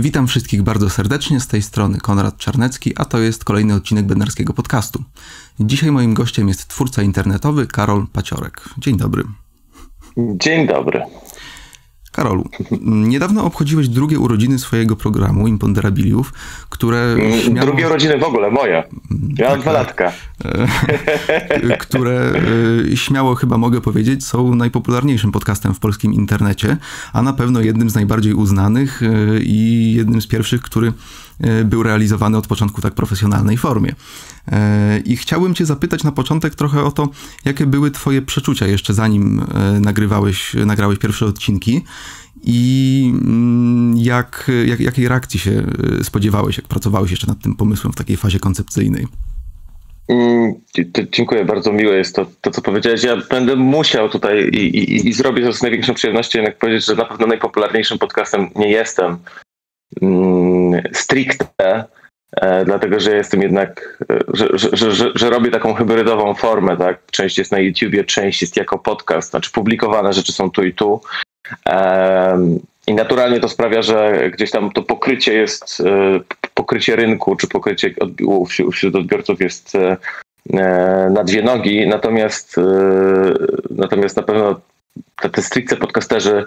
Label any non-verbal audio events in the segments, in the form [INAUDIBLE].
Witam wszystkich bardzo serdecznie, z tej strony Konrad Czarnecki, a to jest kolejny odcinek Bednarskiego Podcastu. Dzisiaj moim gościem jest twórca internetowy Karol Paciorek. Dzień dobry. Dzień dobry. Karolu, niedawno obchodziłeś drugie urodziny swojego programu Imponderabiliów, które mm, śmiało... Drugie urodziny w ogóle, moje. Ja mam tak, dwa latka. [LAUGHS] które e, śmiało chyba mogę powiedzieć są najpopularniejszym podcastem w polskim internecie, a na pewno jednym z najbardziej uznanych e, i jednym z pierwszych, który e, był realizowany od początku tak profesjonalnej formie. I chciałbym Cię zapytać na początek trochę o to, jakie były Twoje przeczucia jeszcze zanim nagrywałeś, nagrałeś pierwsze odcinki i mm, jak, jak, jakiej reakcji się spodziewałeś, jak pracowałeś jeszcze nad tym pomysłem w takiej fazie koncepcyjnej? Mm, dziękuję, bardzo miłe jest to, to, co powiedziałeś. Ja będę musiał tutaj i, i, i zrobię to z największą przyjemnością, jednak powiedzieć, że na pewno najpopularniejszym podcastem nie jestem mm, stricte, e, dlatego że jestem jednak, e, że, że, że, że, robię taką hybrydową formę, tak? Część jest na YouTubie, część jest jako podcast, znaczy publikowane rzeczy są tu i tu. I naturalnie to sprawia, że gdzieś tam to pokrycie jest, e, pokrycie rynku, czy pokrycie wśród odbiorców jest na dwie nogi, natomiast, natomiast na pewno te stricte podcasterzy,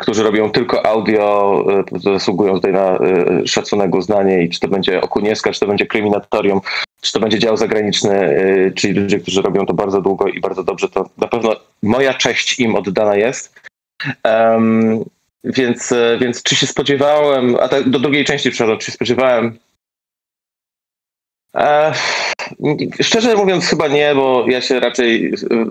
którzy robią tylko audio, zasługują tutaj na szacunek, uznanie i czy to będzie Okunieska, czy to będzie Kryminatorium, czy to będzie dział zagraniczny, czyli ludzie, którzy robią to bardzo długo i bardzo dobrze, to na pewno moja cześć im oddana jest. Um, więc, e, więc czy się spodziewałem, a tak do drugiej części przechodzę, czy się spodziewałem e, szczerze mówiąc, chyba nie, bo ja się raczej e,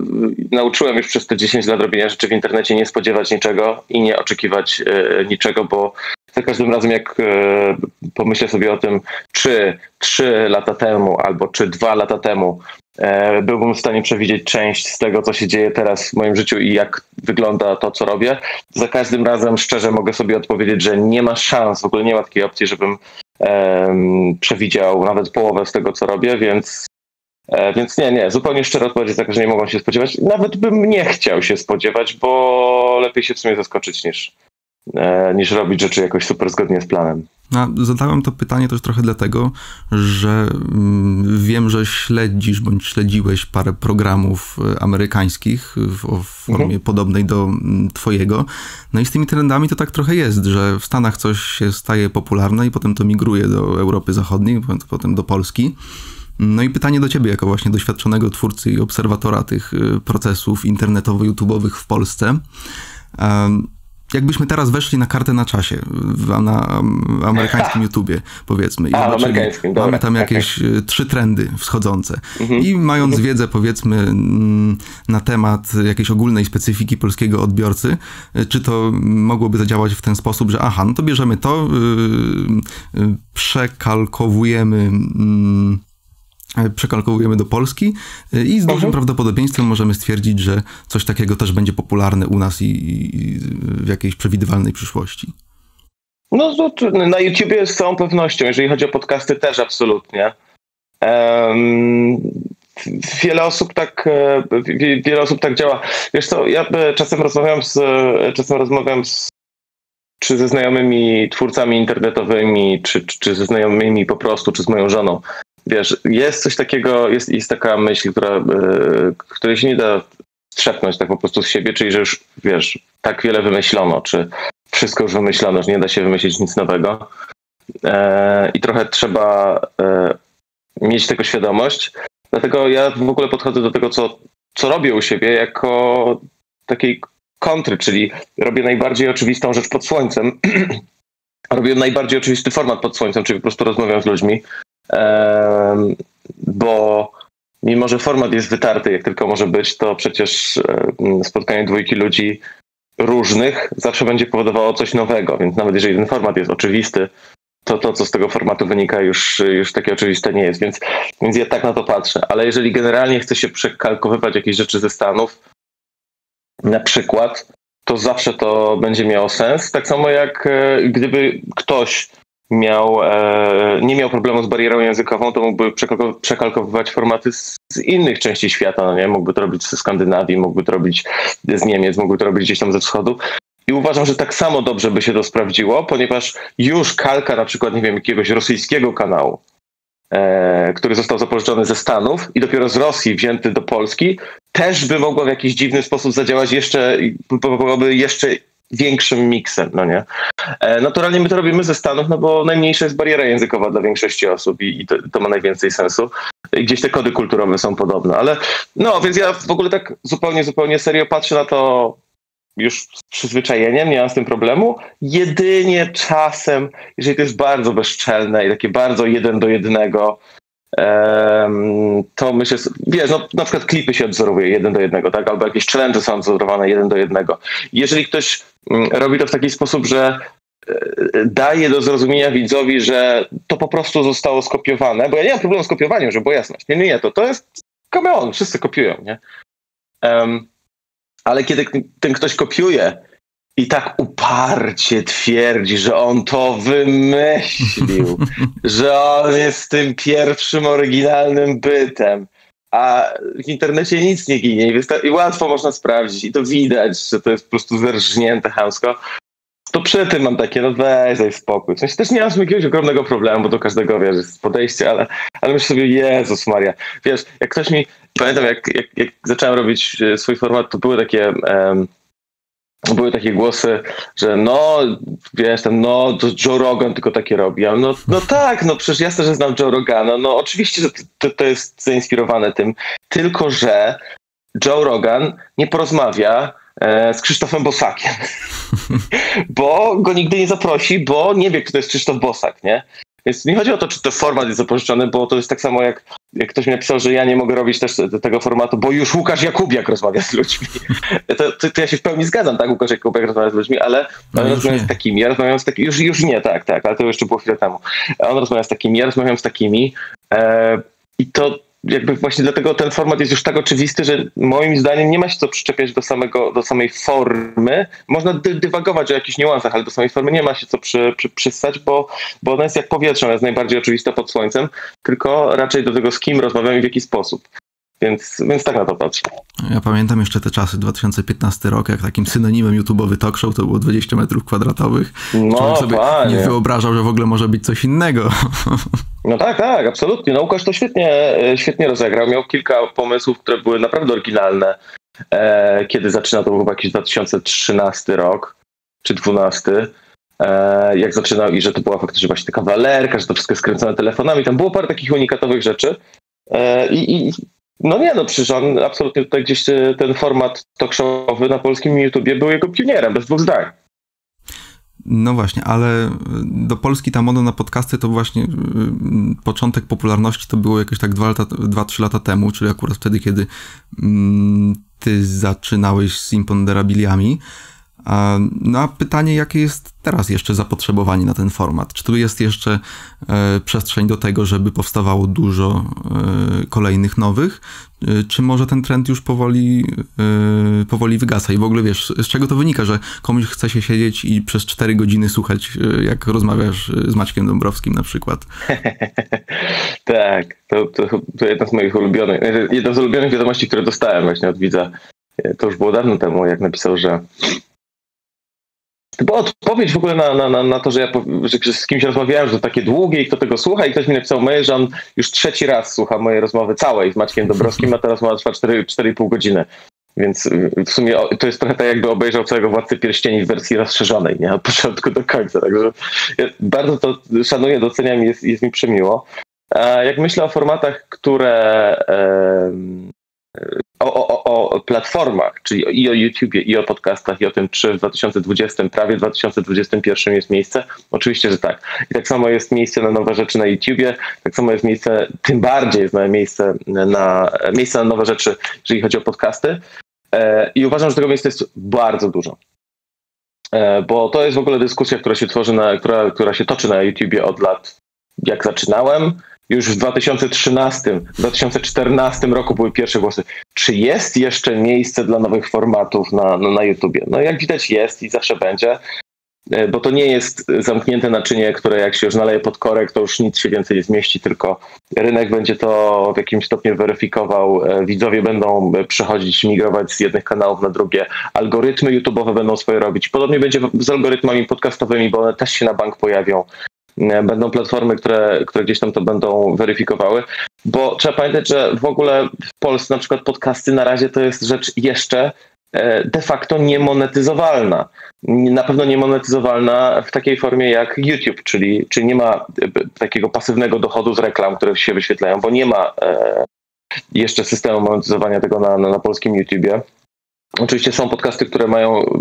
nauczyłem już przez te 10 lat robienia rzeczy w internecie nie spodziewać niczego i nie oczekiwać e, niczego, bo za każdym razem, jak e, pomyślę sobie o tym, czy 3 lata temu albo czy 2 lata temu E, byłbym w stanie przewidzieć część z tego, co się dzieje teraz w moim życiu i jak wygląda to, co robię. Za każdym razem szczerze mogę sobie odpowiedzieć, że nie ma szans, w ogóle nie ma takiej opcji, żebym przewidział nawet połowę z tego, co robię, więc, e, więc nie, nie, zupełnie szczerze odpowiedź jest taka, że nie mogą się spodziewać. Nawet bym nie chciał się spodziewać, bo lepiej się w sumie zaskoczyć niż, niż robić rzeczy jakoś super zgodnie z planem. Zadałem to pytanie też trochę dlatego, że mm, wiem, że śledzisz bądź śledziłeś parę programów e, amerykańskich w, w formie mhm. podobnej do mm, twojego. No i z tymi trendami to tak trochę jest, że w Stanach coś się staje popularne i potem to migruje do Europy Zachodniej, potem do Polski. No i pytanie do ciebie, jako właśnie doświadczonego twórcy i obserwatora tych e, procesów internetowo-youtubowych w Polsce jakbyśmy teraz weszli na kartę na czasie, na amerykańskim [LAUGHS] YouTubie, powiedzmy. I A, amerykańskim, mamy dobra. tam jakieś okay. trzy trendy wschodzące. Mhm. I mając mhm. wiedzę, powiedzmy, mm, na temat jakiejś ogólnej specyfiki polskiego odbiorcy, czy to mogłoby zadziałać w ten sposób, że aha, no to bierzemy to, yy, przekalkowujemy yy, E, przekalkulujemy do Polski e, i z dużym mhm. prawdopodobieństwem możemy stwierdzić, że coś takiego też będzie popularne u nas i, i w jakiejś przewidywalnej przyszłości. No na YouTubie z całą pewnością, jeżeli chodzi o podcasty też absolutnie. Um, wiele osób tak e, wiele osób tak działa. Wiesz co, ja czasem rozmawiam z czasem rozmawiam z czy ze znajomymi twórcami internetowymi, czy, czy, czy ze znajomymi po prostu, czy z moją żoną wiesz, jest coś takiego, jest, jest taka myśl, która, yy, której się nie da strzepnąć tak po prostu z siebie, czyli że już, wiesz, tak wiele wymyślono, czy wszystko już wymyślono, że nie da się wymyślić nic nowego. E, I trochę trzeba e, mieć tego świadomość. Dlatego ja w ogóle podchodzę do tego, co, co robię u siebie, jako takiej kontry, czyli robię najbardziej oczywistą rzecz pod słońcem. [CLEARS THROAT] robię najbardziej oczywisty format pod słońcem, czyli po prostu rozmawiam z ludźmi bo mimo, że format jest wytarty, jak tylko może być, to przecież spotkanie dwójki ludzi różnych zawsze będzie powodowało coś nowego, więc nawet jeżeli ten format jest oczywisty, to to, co z tego formatu wynika, już, już takie oczywiste nie jest, więc, więc ja tak na to patrzę. Ale jeżeli generalnie chce się przekalkowywać jakieś rzeczy ze Stanów, na przykład, to zawsze to będzie miało sens. Tak samo jak e, gdyby ktoś miał, e, nie miał problemu z barierą językową, to mógłby przekalkowywać formaty z, innych części świata, no nie? Mógłby to robić ze Skandynawii, mógłby to robić z Niemiec, mógłby to robić gdzieś tam ze wschodu. I uważam, że tak samo dobrze by się to sprawdziło, ponieważ już kalka na przykład, nie wiem, jakiegoś rosyjskiego kanału, e, który został zapożyczony ze Stanów i dopiero z Rosji wzięty do Polski, też by mogła w jakiś dziwny sposób zadziałać jeszcze, byłoby jeszcze większym miksem, no nie? E, naturalnie my to robimy ze Stanów, no bo najmniejsza jest bariera językowa dla większości osób i, i to, to, ma najwięcej sensu. I gdzieś te kody kulturowe są podobne, ale no, więc ja w ogóle tak zupełnie, zupełnie serio patrzę na to już z przyzwyczajeniem, nie mam z tym problemu. Jedynie czasem, jeżeli to jest bardzo bezczelne i takie bardzo jeden do jednego, to myślę, wiesz, no, na przykład klipy się odzorowuje jeden do jednego, tak? Albo jakieś challenge są odzorowane jeden do jednego. Jeżeli ktoś mm, robi to w taki sposób, że e, daje do zrozumienia widzowi, że to po prostu zostało skopiowane, bo ja nie mam problemu z kopiowaniem, żeby była jasność. Nie, nie, nie, to, to jest come wszyscy kopiują, nie? Um, ale kiedy ten ktoś kopiuje i tak uparcie twierdzi, że on to wymyślił, [LAUGHS] że on jest tym pierwszym oryginalnym bytem, a w internecie nic nie ginie i, łatwo można sprawdzić i to widać, że to jest po prostu zerżnięte chamsko, to przy tym mam takie, no weź, daj spokój. W sensie też nie mam jakiegoś ogromnego problemu, bo do każdego, wiesz, jest podejście, ale, ale myślę sobie, Jezus Maria. Wiesz, jak ktoś mi, pamiętam jak, jak, jak zacząłem robić e, swój format, to były takie... Um, były takie głosy, że no, wiesz, tam, no, to Joe Rogan tylko takie robi. Ja, no, no tak, no przecież jasne, że znam Joe Rogana. No oczywiście, że to, to jest zainspirowane tym, tylko że Joe Rogan nie porozmawia e, z Krzysztofem Bosakiem, [LAUGHS] bo go nigdy nie zaprosi, bo nie wie, kto to jest Krzysztof Bosak, nie? Więc nie chodzi o to, czy to format jest zapożyczony, bo to jest tak samo jak, jak ktoś mi napisał, że ja nie mogę robić też tego formatu, bo już Łukasz Jakubiak rozmawia z ludźmi. [LAUGHS] To, to, to ja się w pełni zgadzam, tak? Łukasz Jakubiak rozmawia z ludźmi, ale no on rozmawia z takimi, ja rozmawiam z takimi, już, już nie, tak, tak, ale to jeszcze było chwilę temu. On rozmawia z takimi, ja rozmawiam z takimi e, i to jakby właśnie dlatego ten format jest już tak oczywisty, że moim zdaniem nie ma się co przyczepiać do, samego, do samej formy. Można dy dywagować o jakichś niuansach, ale do samej formy nie ma się co przy, przy, przystać, bo, bo ona jest jak powietrze, ona jest najbardziej oczywista pod słońcem, tylko raczej do tego, z kim rozmawiamy i w jaki sposób. Więc, więc tak na to patrzę. Ja pamiętam jeszcze te czasy, 2015 rok, jak takim synonimem YouTube'owy talk show to było 20 metrów kwadratowych. No, Człowiek sobie panie. nie wyobrażał, że w ogóle może być coś innego. No tak, tak, absolutnie. No Łukasz to świetnie, e, świetnie rozegrał. Miał kilka pomysłów, które były naprawdę oryginalne. E, kiedy zaczyna to był chyba jakiś 2013 rok, czy 2012. E, jak zaczynał i że to była faktycznie właśnie taka walerka, że to wszystko jest skręcone telefonami. Tam było parę takich unikatowych rzeczy. I, i no nie, no przecież on absolutnie tutaj gdzieś e, ten format talk showowy na polskim YouTubie był jego pionierem, bez dwóch zdań. No właśnie, ale do Polski ta moda na podcasty to właśnie y, początek popularności to było jakieś tak 2-3 lata temu, czyli akurat wtedy, kiedy mm, ty zaczynałeś z imponderabiliami. No a pytanie, jakie jest teraz jeszcze zapotrzebowanie na ten format? Czy tu jest jeszcze e, przestrzeń do tego, żeby powstawało dużo e, kolejnych nowych? E, czy może ten trend już powoli, powoli wygasa? I w ogóle wiesz, z czego to wynika, że komuś chce się siedzieć i przez 4 godziny słuchać, jak rozmawiasz z Maćkiem Dąbrowskim na przykład? [LAUGHS] tak, to, to, to jedna z moich ulubionych, jedna z ulubionych wiadomości, które dostałem właśnie od widza. To już było dawno temu, jak napisał, że była odpowiedź w ogóle na, na, na, to, że ja że z kimś rozmawiałem, że to takie długie i kto tego słucha i ktoś mi napisał mail, że on już trzeci raz słucha mojej rozmowy całej z Maćkiem Dobrowskim, a teraz ma trwa 4,5 godziny. Więc w sumie to jest trochę tak, jakby obejrzał całego Władcy Pierścieni w wersji rozszerzonej, nie? Od początku do końca. Także ja bardzo to szanuję, doceniam i jest, jest mi przemiło. A jak myślę o formatach, które o, o, o, platformach, czyli i o YouTubie, i o podcastach, i o tym, czy w 2020, prawie 2021 jest miejsce? Oczywiście, że tak. I tak samo jest miejsce na nowe rzeczy na YouTubie, tak samo jest miejsce, tym bardziej jest miejsce na, miejsce na nowe rzeczy, jeżeli chodzi o podcasty. E, I uważam, że tego miejsca jest bardzo dużo. E, bo to jest w ogóle dyskusja, która się tworzy, na, która, która się toczy na YouTubie od lat, jak zaczynałem, już w 2013, 2014 roku były pierwsze głosy. Czy jest jeszcze miejsce dla nowych formatów na, na, na YouTubie? No jak widać jest i zawsze będzie. E, bo to nie jest zamknięte naczynie, które jak się już naleje pod korek, to już nic się więcej nie zmieści, tylko rynek będzie to w jakimś stopniu weryfikował, e, widzowie będą przechodzić, migrować z jednych kanałów na drugie, algorytmy YouTube'owe będą swoje robić. Podobnie będzie z algorytmami podcastowymi, bo one też się na bank pojawią. E, będą platformy, które, które gdzieś tam to będą weryfikowały, bo trzeba pamiętać, że w ogóle w Polsce na przykład podcasty na razie to jest rzecz jeszcze de facto niemonetyzowalna na pewno nie monetyzowalna w takiej formie jak YouTube, czyli, czyli nie ma e, takiego pasywnego dochodu z reklam, które się wyświetlają, bo nie ma e, jeszcze systemu monetyzowania tego na, na, na polskim YouTubie. Oczywiście są podcasty, które mają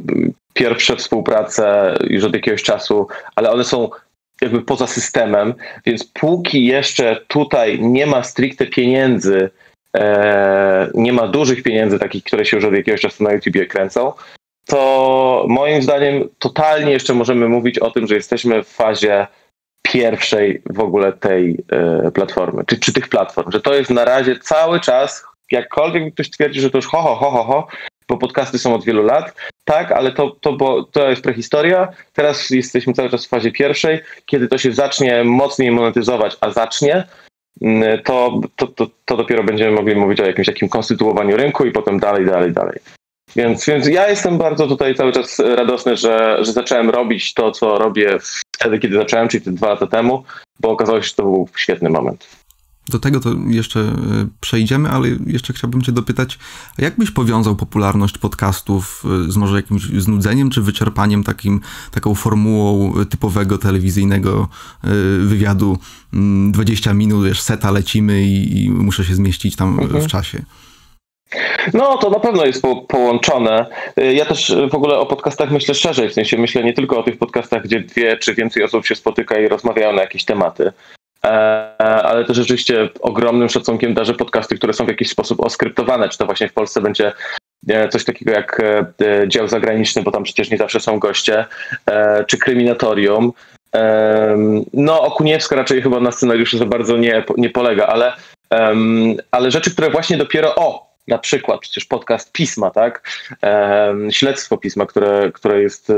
pierwsze współpracę już od jakiegoś czasu, ale one są jakby poza systemem, więc póki jeszcze tutaj nie ma stricte pieniędzy, e, nie ma dużych pieniędzy, takich, które się już od jakiegoś czasu na YouTubie kręcą, to moim zdaniem totalnie jeszcze możemy mówić o tym, że jesteśmy w fazie pierwszej w ogóle tej y, platformy, czy, czy tych platform, że to jest na razie cały czas, jakkolwiek ktoś twierdzi, że to już ho, ho, ho, ho, ho bo podcasty są od wielu lat, tak, ale to, to, bo, to jest prehistoria, teraz jesteśmy cały czas w fazie pierwszej, kiedy to się zacznie mocniej monetyzować, a zacznie, mm, to, to, to, to dopiero będziemy mogli mówić o jakimś takim konstytuowaniu rynku i potem dalej, dalej, dalej. Więc, więc ja jestem bardzo tutaj cały czas radosny, że, że zacząłem robić to, co robię wtedy, kiedy zacząłem, czyli te dwa lata temu, bo okazało się, że to był świetny moment. Do tego to jeszcze e, przejdziemy, ale jeszcze chciałbym Cię dopytać, jak byś powiązał popularność podcastów e, z może jakimś znudzeniem czy wyczerpaniem takim, taką formułą typowego telewizyjnego e, wywiadu 20 mm, minut, wiesz, seta lecimy i, i muszę się zmieścić tam mhm. w czasie? No, to na pewno jest po, połączone. Ja też w ogóle o podcastach myślę szerzej, w sensie myślę nie tylko o tych podcastach, gdzie dwie czy więcej osób się spotyka i rozmawiają na jakieś tematy, e, ale też rzeczywiście ogromnym szacunkiem darzę podcasty, które są w jakiś sposób oskryptowane. Czy to właśnie w Polsce będzie e, coś takiego jak e, dział zagraniczny, bo tam przecież nie zawsze są goście, czy kryminatorium. No, Okuniewska raczej chyba na scenariuszu za bardzo nie, nie polega, ale, ale rzeczy, które właśnie dopiero o, na przykład przecież podcast Pisma, tak? śledztwo Pisma, które, które jest e,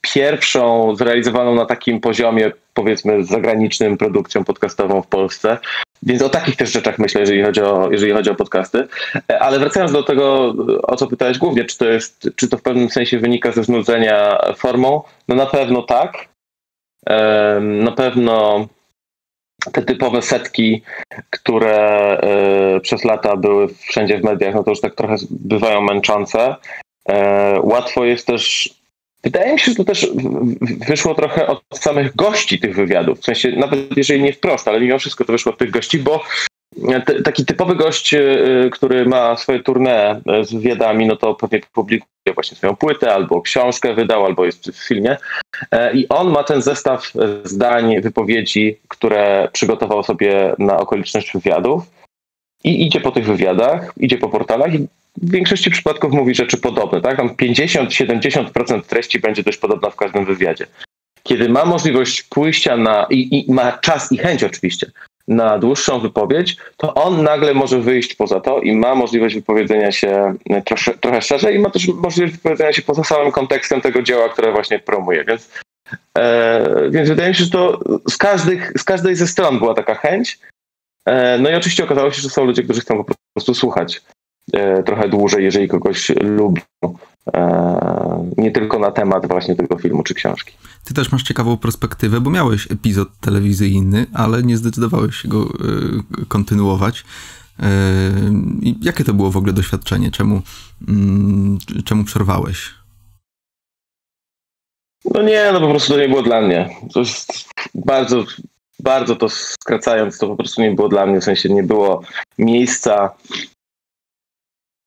pierwszą zrealizowaną na takim poziomie, powiedzmy, zagranicznym produkcją podcastową w Polsce. Więc o takich też rzeczach myślę, jeżeli chodzi o, jeżeli chodzi o podcasty. E, ale wracając do tego, o co pytałeś głównie, czy to, jest, czy to w pewnym sensie wynika ze znudzenia formą? No na pewno tak. Na pewno te typowe setki, które y, przez lata były wszędzie w mediach, no to już tak trochę bywają męczące. E, łatwo jest też. Wydaje mi się, że to też wyszło trochę od samych gości tych wywiadów. W sensie, nawet jeżeli nie wprost, ale mimo wszystko to wyszło od tych gości, bo taki typowy gość, y, który ma swoje tournée z wywiadami, no to pewnie publikuje właśnie swoją płytę, albo książkę wydał, albo jest w filmie. E, I on ma ten zestaw zdań, wypowiedzi, które przygotował sobie na okoliczność wywiadów. I idzie po tych wywiadach, idzie po portalach i w większości przypadków mówi rzeczy podobne. Tak? Tam 50-70% treści będzie dość podobna w każdym wywiadzie. Kiedy ma możliwość pójścia na, i, i ma czas i chęć oczywiście, na dłuższą wypowiedź, to on nagle może wyjść poza to i ma możliwość wypowiedzenia się trosze, trochę szerzej i ma też możliwość wypowiedzenia się poza samym kontekstem tego dzieła, które właśnie promuje. Więc, e, więc wydaje mi się, że to z, każdych, z każdej ze stron była taka chęć. E, no i oczywiście okazało się, że są ludzie, którzy chcą po prostu słuchać e, trochę dłużej, jeżeli kogoś lubią. E, nie tylko na temat właśnie tego filmu czy książki. Ty też masz ciekawą perspektywę, bo miałeś epizod telewizyjny, ale nie zdecydowałeś się go e, kontynuować. E, jakie to było w ogóle doświadczenie? Czemu, mm, czemu przerwałeś? No nie, no po prostu to nie było dla mnie. To jest bardzo, bardzo to skracając, to po prostu nie było dla mnie. W sensie nie było miejsca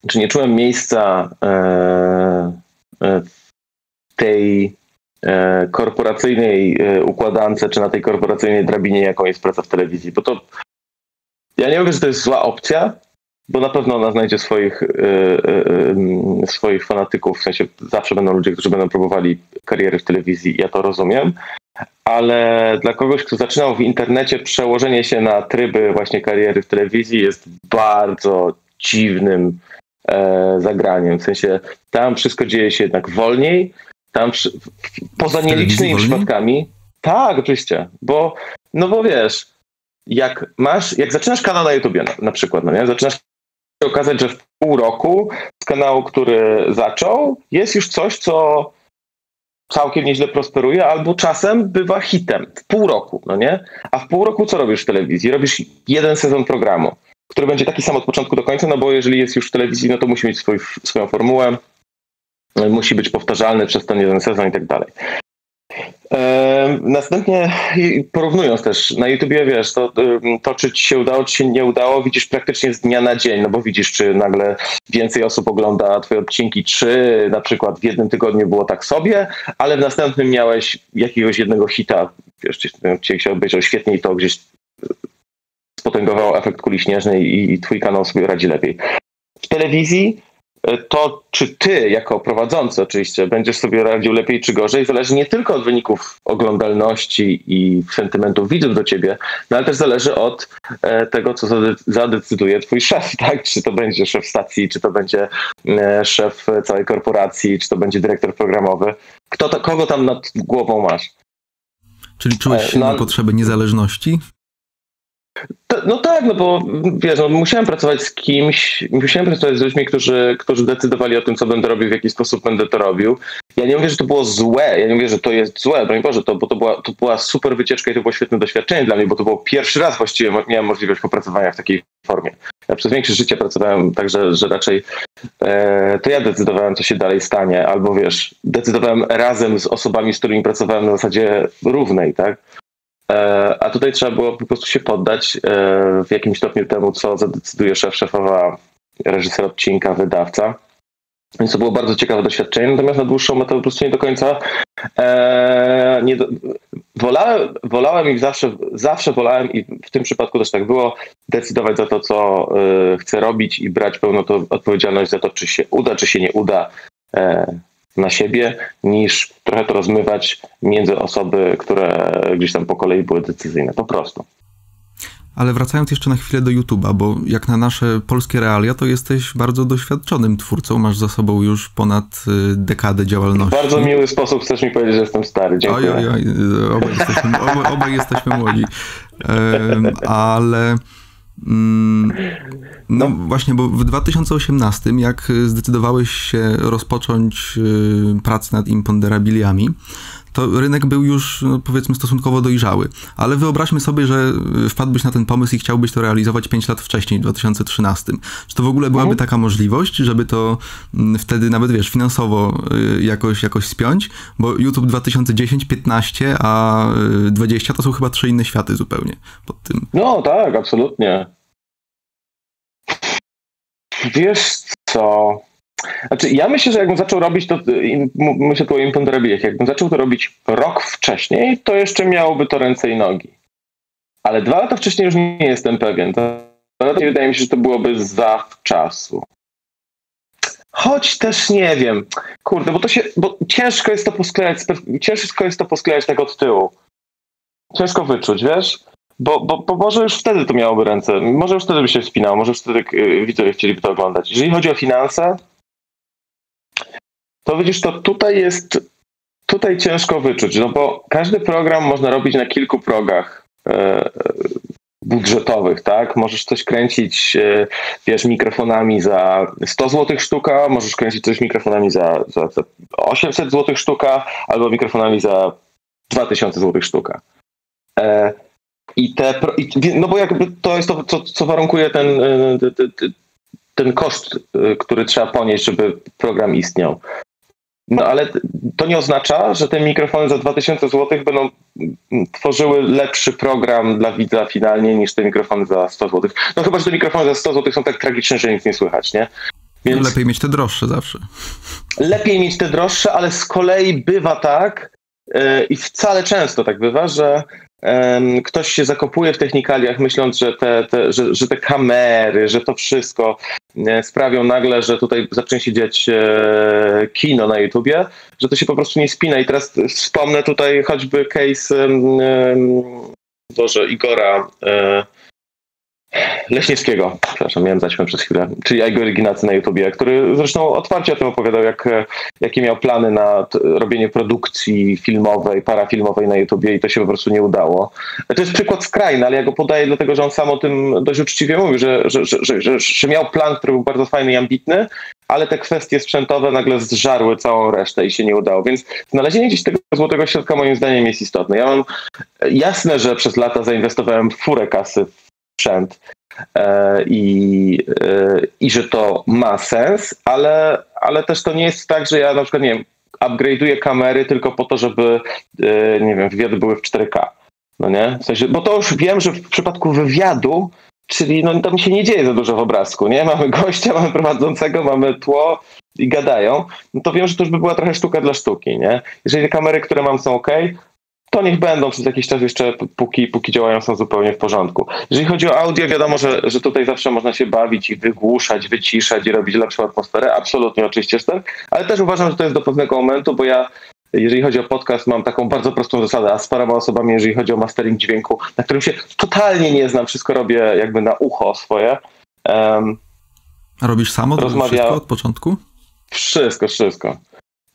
czy nie czułem miejsca e, e, w tej e, korporacyjnej układance, czy na tej korporacyjnej drabinie, jaką jest praca w telewizji. Bo to ja nie mówię, że to jest zła opcja, bo na pewno ona znajdzie swoich, swoich fanatyków, w sensie zawsze będą ludzie, którzy będą próbowali kariery w telewizji, ja to rozumiem, ale dla kogoś, kto zaczynał w internecie, przełożenie się na tryby właśnie kariery w telewizji jest bardzo dziwnym E, zagraniem. W sensie tam wszystko dzieje się jednak wolniej, Tam poza nielicznymi przypadkami. Tak, oczywiście, bo no bo wiesz, jak masz, jak zaczynasz kanał na YouTubie na, na przykład, no nie? Zaczynasz się okazać, że w pół roku z kanału, który zaczął, jest już coś, co całkiem nieźle prosperuje, albo czasem bywa hitem w pół roku, no nie? A w pół roku co robisz w telewizji? Robisz jeden sezon programu, który będzie taki sam od początku do końca, no bo jeżeli jest już w telewizji, no to musi mieć swój, swoją formułę, musi być powtarzalny przez ten jeden sezon i tak dalej. Następnie porównując też na YouTubie, wiesz, to, to czy ci się udało, czy się nie udało, widzisz praktycznie z dnia na dzień, no bo widzisz, czy nagle więcej osób ogląda twoje odcinki, czy na przykład w jednym tygodniu było tak sobie, ale w następnym miałeś jakiegoś jednego hita, wiesz, ci się obejrzał świetnie i to gdzieś spotęgował efekt kuli śnieżnej i, i twój kanał sobie radzi lepiej. W telewizji to, czy ty, jako prowadzący oczywiście, będziesz sobie radził lepiej czy gorzej, zależy nie tylko od wyników oglądalności i sentymentów widzów do ciebie, no ale też zależy od e, tego, co zadecyduje twój szef, [LAUGHS] tak? Czy to będzie szef stacji, czy to będzie e, szef całej korporacji, czy to będzie dyrektor programowy. Kto to, kogo tam nad głową masz? Czyli czułeś e, się no, na potrzeby niezależności? No tak, no bo wiesz, no, musiałem pracować z kimś, musiałem pracować z ludźmi, którzy, którzy decydowali o tym, co będę robił, w jaki sposób będę to robił. Ja nie mówię, że to było złe, ja nie mówię, że to jest złe, broń Boże, to, bo to była, to była super wycieczka i to było świetne doświadczenie dla mnie, bo to było pierwszy raz właściwie miałem możliwość popracowania w takiej formie. Ja przez większość życia pracowałem tak, że, że raczej e, to ja decydowałem, co się dalej stanie, albo wiesz, decydowałem razem z osobami, z którymi pracowałem na zasadzie równej, tak? E, a tutaj trzeba było po prostu się poddać e, w jakimś stopniu temu, co zadecyduje szef, szefowa, reżyser odcinka, wydawca. Więc to było bardzo ciekawe doświadczenie, natomiast na dłuższą metę po prostu nie do końca e, nie do, wolałem, wolałem i zawsze, zawsze wolałem i w tym przypadku też tak było, decydować za to, co e, chcę robić i brać pełną to odpowiedzialność za to, czy się uda, czy się nie uda. E, na siebie, niż trochę to rozmywać między osoby, które gdzieś tam po kolei były decyzyjne, po prostu. Ale wracając jeszcze na chwilę do YouTube'a, bo jak na nasze polskie realia, to jesteś bardzo doświadczonym twórcą, masz za sobą już ponad y, dekadę działalności. W bardzo miły sposób chcesz mi powiedzieć, że jestem stary, dziękuję. Oj, oj, oj, obaj jesteśmy, obaj, obaj jesteśmy młodzi. Ale Mm, no, no właśnie, bo w 2018, jak zdecydowałeś się rozpocząć y, pracę nad imponderabiliami, to rynek był już no, powiedzmy stosunkowo dojrzały. Ale wyobraźmy sobie, że y, wpadłbyś na ten pomysł i chciałbyś to realizować 5 lat wcześniej, w 2013. Czy to w ogóle byłaby mhm. taka możliwość, żeby to mm, wtedy nawet, wiesz, finansowo y, jakoś, jakoś spiąć? Bo YouTube 2010, 15, a 20 to są chyba trzy inne światy zupełnie pod tym. No tak, absolutnie. Wiesz co? Znaczy, ja myślę, że jakbym zaczął robić to, myślę tu o imponderabiliach, jakbym zaczął to robić rok wcześniej, to jeszcze miałoby to ręce i nogi. Ale dwa lata wcześniej już nie jestem pewien. To, wydaje mi się, że to byłoby zawczasu. Choć też nie wiem. Kurde, bo to się, bo ciężko jest to posklejać, ciężko jest to posklejać tak od tyłu. Ciężko wyczuć, wiesz? Bo, bo, bo może już wtedy to miałoby ręce, może już wtedy by się wspinało, może już wtedy y, widzowie chcieliby to oglądać. Jeżeli chodzi o finanse, to widzisz, to tutaj jest, tutaj ciężko wyczuć, no bo każdy program można robić na kilku progach e, budżetowych, tak? Możesz coś kręcić, e, wiesz, mikrofonami za 100 zł sztuka, możesz kręcić coś mikrofonami za, za, za 800 zł sztuka, albo mikrofonami za 2000 zł sztuka. E, I te, no bo jakby to jest to, co, co warunkuje ten, ten koszt, który trzeba ponieść, żeby program istniał. No ale to nie oznacza, że te mikrofony za 2000 zł będą tworzyły lepszy program dla widza finalnie niż te mikrofony za 100 zł. No chyba, że te mikrofony za 100 zł są tak tragiczne, że nic nie słychać, nie? Więc lepiej mieć te droższe zawsze. Lepiej mieć te droższe, ale z kolei bywa tak yy, i wcale często tak bywa, że ktoś się zakopuje w technikaliach, myśląc, że te, te, że, że te kamery, że to wszystko e, sprawią nagle, że tutaj zacznie się dziać e, kino na YouTubie, że to się po prostu nie spina. I teraz wspomnę tutaj choćby case Boże, Igora. E, Leśniewskiego, przepraszam, miałem zaćmę przez chwilę, czyli Igor Ignacy na YouTubie, który zresztą otwarcie o tym opowiadał, jak, jakie miał plany na robienie produkcji filmowej, parafilmowej na YouTubie i to się po prostu nie udało. To jest przykład skrajny, ale ja go podaję dlatego, że on sam o tym dość uczciwie mówił, że, że, że, że, miał plan, który był bardzo fajny i ambitny, ale te kwestie sprzętowe nagle zżarły całą resztę i się nie udało. Więc znalezienie gdzieś tego złotego środka moim zdaniem jest istotne. Ja mam jasne, że przez lata zainwestowałem furę kasy w sprzęt e, i, e, i że to ma sens, ale, ale też to nie jest tak, że ja na przykład, nie wiem, upgrade'uję kamery tylko po to, żeby, e, nie wiem, wywiady były w 4K. No nie? W sensie, bo to już wiem, że w przypadku wywiadu Czyli no, tam się nie dzieje za dużo w obrazku, nie? Mamy gościa, mamy prowadzącego, mamy tło i gadają. No to wiem, że to już by była trochę sztuka dla sztuki, nie? Jeżeli kamery, które mam są ok, to niech będą przez jakiś czas jeszcze, póki, póki działają, są zupełnie w porządku. Jeżeli chodzi o audio, wiadomo, że, że tutaj zawsze można się bawić i wygłuszać, wyciszać i robić lepszą atmosferę. Absolutnie, oczywiście tak, ale też uważam, że to jest do pewnego momentu, bo ja jeżeli chodzi o podcast, mam taką bardzo prostą zasadę, a z paroma osobami, jeżeli chodzi o mastering dźwięku, na którym się totalnie nie znam, wszystko robię jakby na ucho swoje. Um, a robisz samo rozmawia... wszystko od początku? Wszystko, wszystko.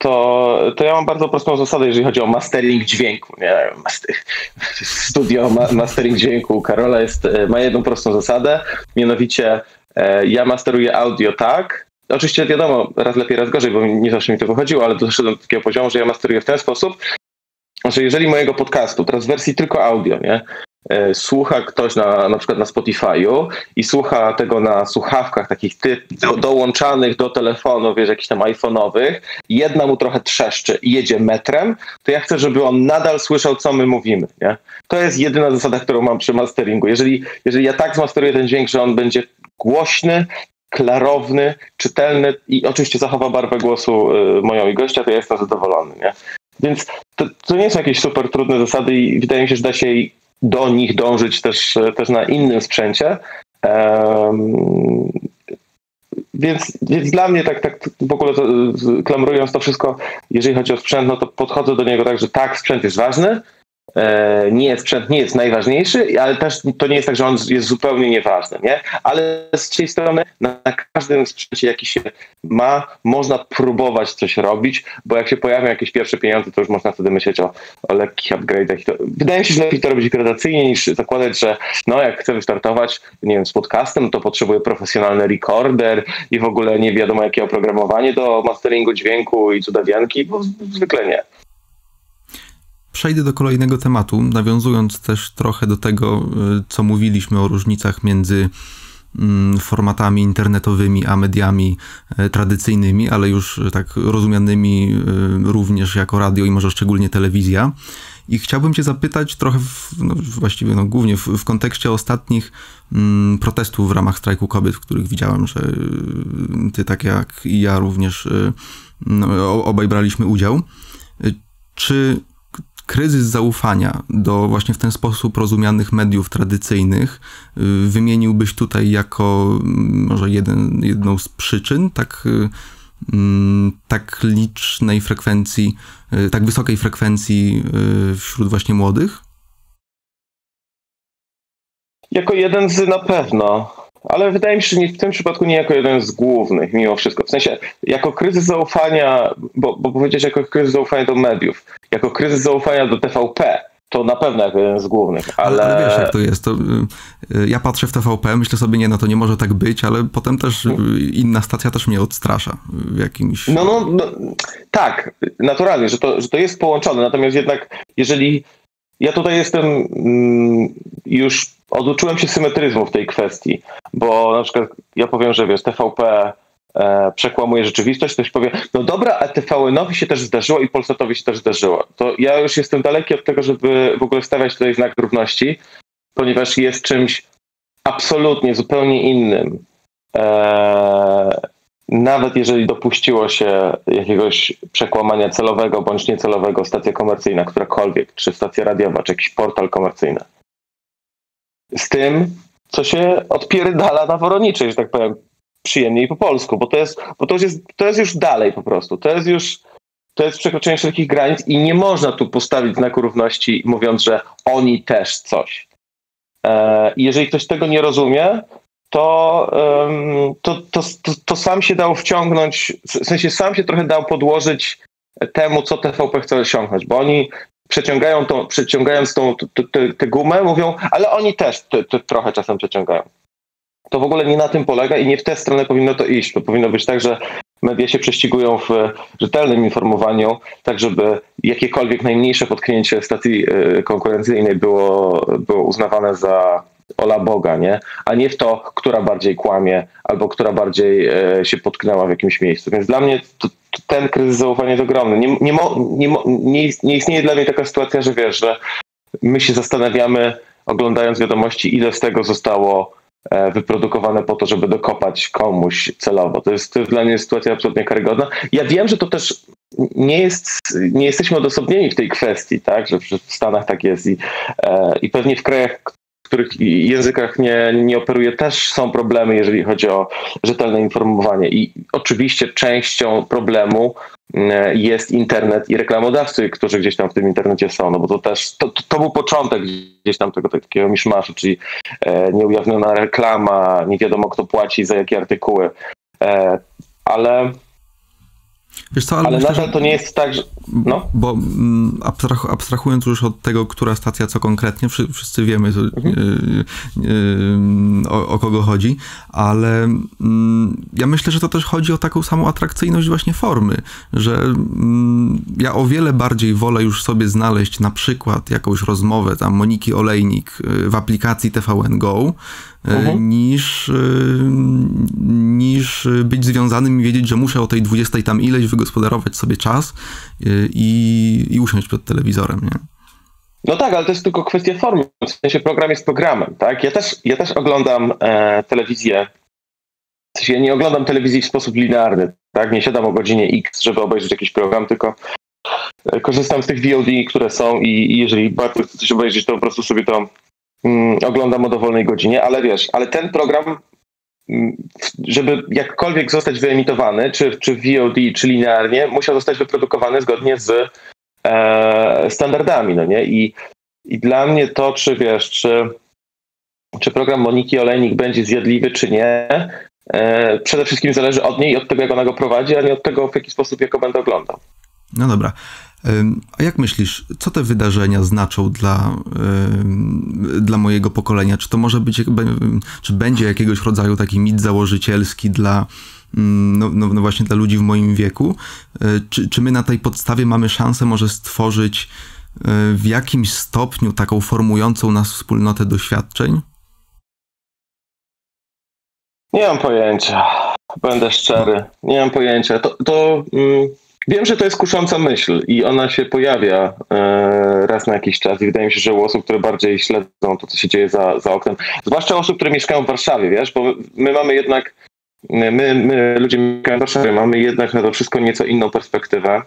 To, to ja mam bardzo prostą zasadę, jeżeli chodzi o mastering dźwięku. Nie studio ma, mastering dźwięku Karola jest, e, ma jedną prostą zasadę, mianowicie e, ja masteruję audio tak, Oczywiście wiadomo, raz lepiej, raz gorzej, bo nie zawsze mi to wychodziło, ale doszedłem do takiego poziomu, że ja masteruję w ten sposób, że jeżeli mojego podcastu, teraz w wersji tylko audio, nie, słucha ktoś na, na przykład na Spotify'u i słucha tego na słuchawkach takich ty, do, dołączanych do telefonu, wiesz, jakichś tam iPhone'owych, jedna mu trochę trzeszczy i jedzie metrem, to ja chcę, żeby on nadal słyszał, co my mówimy, nie? To jest jedyna zasada, którą mam przy masteringu. Jeżeli, jeżeli ja tak zmasteruję ten dźwięk, że on będzie głośny, klarowny, czytelny i oczywiście zachowa barwę głosu y, moją i gościa, to ja jestem zadowolony. Nie? Więc to, to nie są jakieś super trudne zasady i wydaje mi się, że da się do nich dążyć też, też na innym sprzęcie. Um, więc, więc dla mnie tak, tak w ogóle to, klamrując to wszystko, jeżeli chodzi o sprzęt, no to podchodzę do niego tak, że tak, sprzęt jest ważny, nie, sprzęt nie jest najważniejszy, ale też to nie jest tak, że on jest zupełnie nieważny, nie? Ale z tej strony na każdym sprzęcie, jaki się ma, można próbować coś robić, bo jak się pojawią jakieś pierwsze pieniądze, to już można wtedy myśleć o, o lekkich upgrade'ach. Wydaje mi się, że lepiej to robić gradacyjnie niż zakładać, że no jak chcę wystartować, nie wiem, z podcastem, to potrzebuję profesjonalny recorder i w ogóle nie wiadomo jakie oprogramowanie do masteringu dźwięku i cudawianki, bo zwykle nie. Przejdę do kolejnego tematu, nawiązując też trochę do tego, y, co mówiliśmy o różnicach między mm, formatami internetowymi, a mediami y, tradycyjnymi, ale już y, tak rozumianymi również jako radio i może szczególnie telewizja. I chciałbym Cię zapytać trochę, w, no właściwie no, głównie w, w kontekście ostatnich mm, protestów w ramach strajku kobiet, w których widziałem, że Ty, tak jak i ja, również no, obaj braliśmy udział. Czy kryzys zaufania do właśnie w ten sposób rozumianych mediów tradycyjnych y, wymieniłbyś tutaj jako mm, może jeden, jedną z przyczyn tak, y, mm, tak licznej frekwencji, y, tak wysokiej frekwencji wśród właśnie młodych? Jako jeden z na pewno ale wydaje mi się, że w tym przypadku nie jako jeden z głównych, mimo wszystko. W sensie, jako kryzys zaufania, bo, bo powiedzieć jako kryzys zaufania do mediów, jako kryzys zaufania do TVP, to na pewno jako jeden z głównych, ale... ale wiesz jak to jest, to y, ja patrzę w TVP, myślę sobie, nie no to nie może tak być, ale potem też y, inna stacja też mnie odstrasza w jakimś... No, no, no tak, naturalnie, że to, że to jest połączone, natomiast jednak jeżeli ja tutaj jestem mm, już oduczyłem się symetryzmu w tej kwestii, bo na przykład ja powiem, że wiesz, TVP e, przekłamuje rzeczywistość, ktoś powie, no dobra, a TVN-owi się też zdarzyło i Polsatowi się też zdarzyło. To ja już jestem daleki od tego, żeby w ogóle stawiać tutaj znak równości, ponieważ jest czymś absolutnie zupełnie innym. E, nawet jeżeli dopuściło się jakiegoś przekłamania celowego bądź niecelowego stacja komercyjna, którakolwiek, czy stacja radiowa, czy jakiś portal komercyjny, z tym, co się odpierdala na Woroniczej, że tak powiem, przyjemniej po polsku, bo to jest, bo to już jest, to jest już dalej po prostu. To jest już to jest przekroczenie wszelkich granic i nie można tu postawić znaku równości, mówiąc, że oni też coś. E, jeżeli ktoś tego nie rozumie, to, to, to, to, to sam się dał wciągnąć, w sensie sam się trochę dał podłożyć temu, co TVP chce osiągnąć, bo oni przeciągają tą, przeciągając tą, tę gumę, mówią, ale oni też trochę czasem przeciągają. To w ogóle nie na tym polega i nie w tę stronę powinno to iść. To powinno być tak, że media się prześcigują w rzetelnym informowaniu, tak żeby jakiekolwiek najmniejsze potknięcie stacji e, konkurencyjnej było, było uznawane za ola Boga, nie? a nie w to, która bardziej kłamie albo która bardziej e, się potknęła w jakimś miejscu. Więc dla mnie to ten kryzys zaufania jest ogromny. Nie, nie, nie, nie, nie istnieje dla mnie taka sytuacja, że wiesz, że my się zastanawiamy, oglądając wiadomości, ile z tego zostało e, wyprodukowane po to, żeby dokopać komuś celowo. To jest, to jest dla mnie sytuacja absolutnie karygodna. Ja wiem, że to też nie, jest, nie jesteśmy odosobnieni w tej kwestii, tak? że w Stanach tak jest i, e, i pewnie w krajach, których językach nie, nie operuje, też są problemy, jeżeli chodzi o rzetelne informowanie. I oczywiście częścią problemu mm, jest internet i reklamodawcy, którzy gdzieś tam w tym internecie są, no bo to też, to, to był początek gdzieś tam tego takiego miszmaszu, czyli e, nieujawniona reklama, nie wiadomo kto płaci za jakie artykuły, e, ale Wiesz co, ale, ale myślę, nadal to nie jest tak, że... No. Bo mm, abstrah abstrahując już od tego, która stacja co konkretnie, wszyscy wiemy mhm. yy, yy, o, o, kogo chodzi, ale yy, ja myślę, że to też chodzi o taką samą atrakcyjność właśnie formy, że mm, ja o wiele bardziej wolę już sobie znaleźć na przykład jakąś rozmowę tam Moniki Olejnik y, w aplikacji TVN Go, mhm. niż, y, niż być związanym i wiedzieć, że muszę o tej 20 tam ileś wygospodarować sobie czas y, i, i usiąść przed telewizorem, nie? No tak, ale to jest tylko kwestia formy. W sensie program jest programem, tak? Ja też, ja też oglądam e, telewizję. W sensie ja nie oglądam telewizji w sposób linearny, tak? Nie siadam o godzinie X, żeby obejrzeć jakiś program, tylko e, korzystam z tych VOD, które są i, i jeżeli bardzo chcę coś obejrzeć, to po prostu sobie to oglądam o dowolnej godzinie, ale wiesz, ale ten program, mm, żeby jakkolwiek zostać wyemitowany, czy, czy VOD, czy linearnie, musiał zostać wyprodukowany zgodnie z e, standardami, no nie? I, I dla mnie to, czy wiesz, czy, czy program Moniki Olejnik będzie zjadliwy, czy nie, e, przede wszystkim zależy od niej i od tego, jak ona go prowadzi, a nie od tego, w jaki sposób ja go będę oglądał. No dobra. A jak myślisz, co te wydarzenia znaczą dla, dla mojego pokolenia? Czy to może być, czy będzie jakiegoś rodzaju taki mit założycielski dla, mm, no, no, no właśnie dla ludzi w moim wieku? E, czy, czy my na tej podstawie mamy szansę może stworzyć e, w jakimś stopniu taką formującą nas wspólnotę doświadczeń? Nie mam pojęcia. Będę szczery. Nie mam pojęcia. To, to mm Wiem, że to jest kusząca myśl i ona się pojawia e, raz na jakiś czas i wydaje mi się, że u osób, które bardziej śledzą to, co się dzieje za, za oknem, zwłaszcza osób, które mieszkają w Warszawie, wiesz, bo my mamy jednak, my, my ludzie mieszkają w Warszawie, mamy jednak na to wszystko nieco inną perspektywę,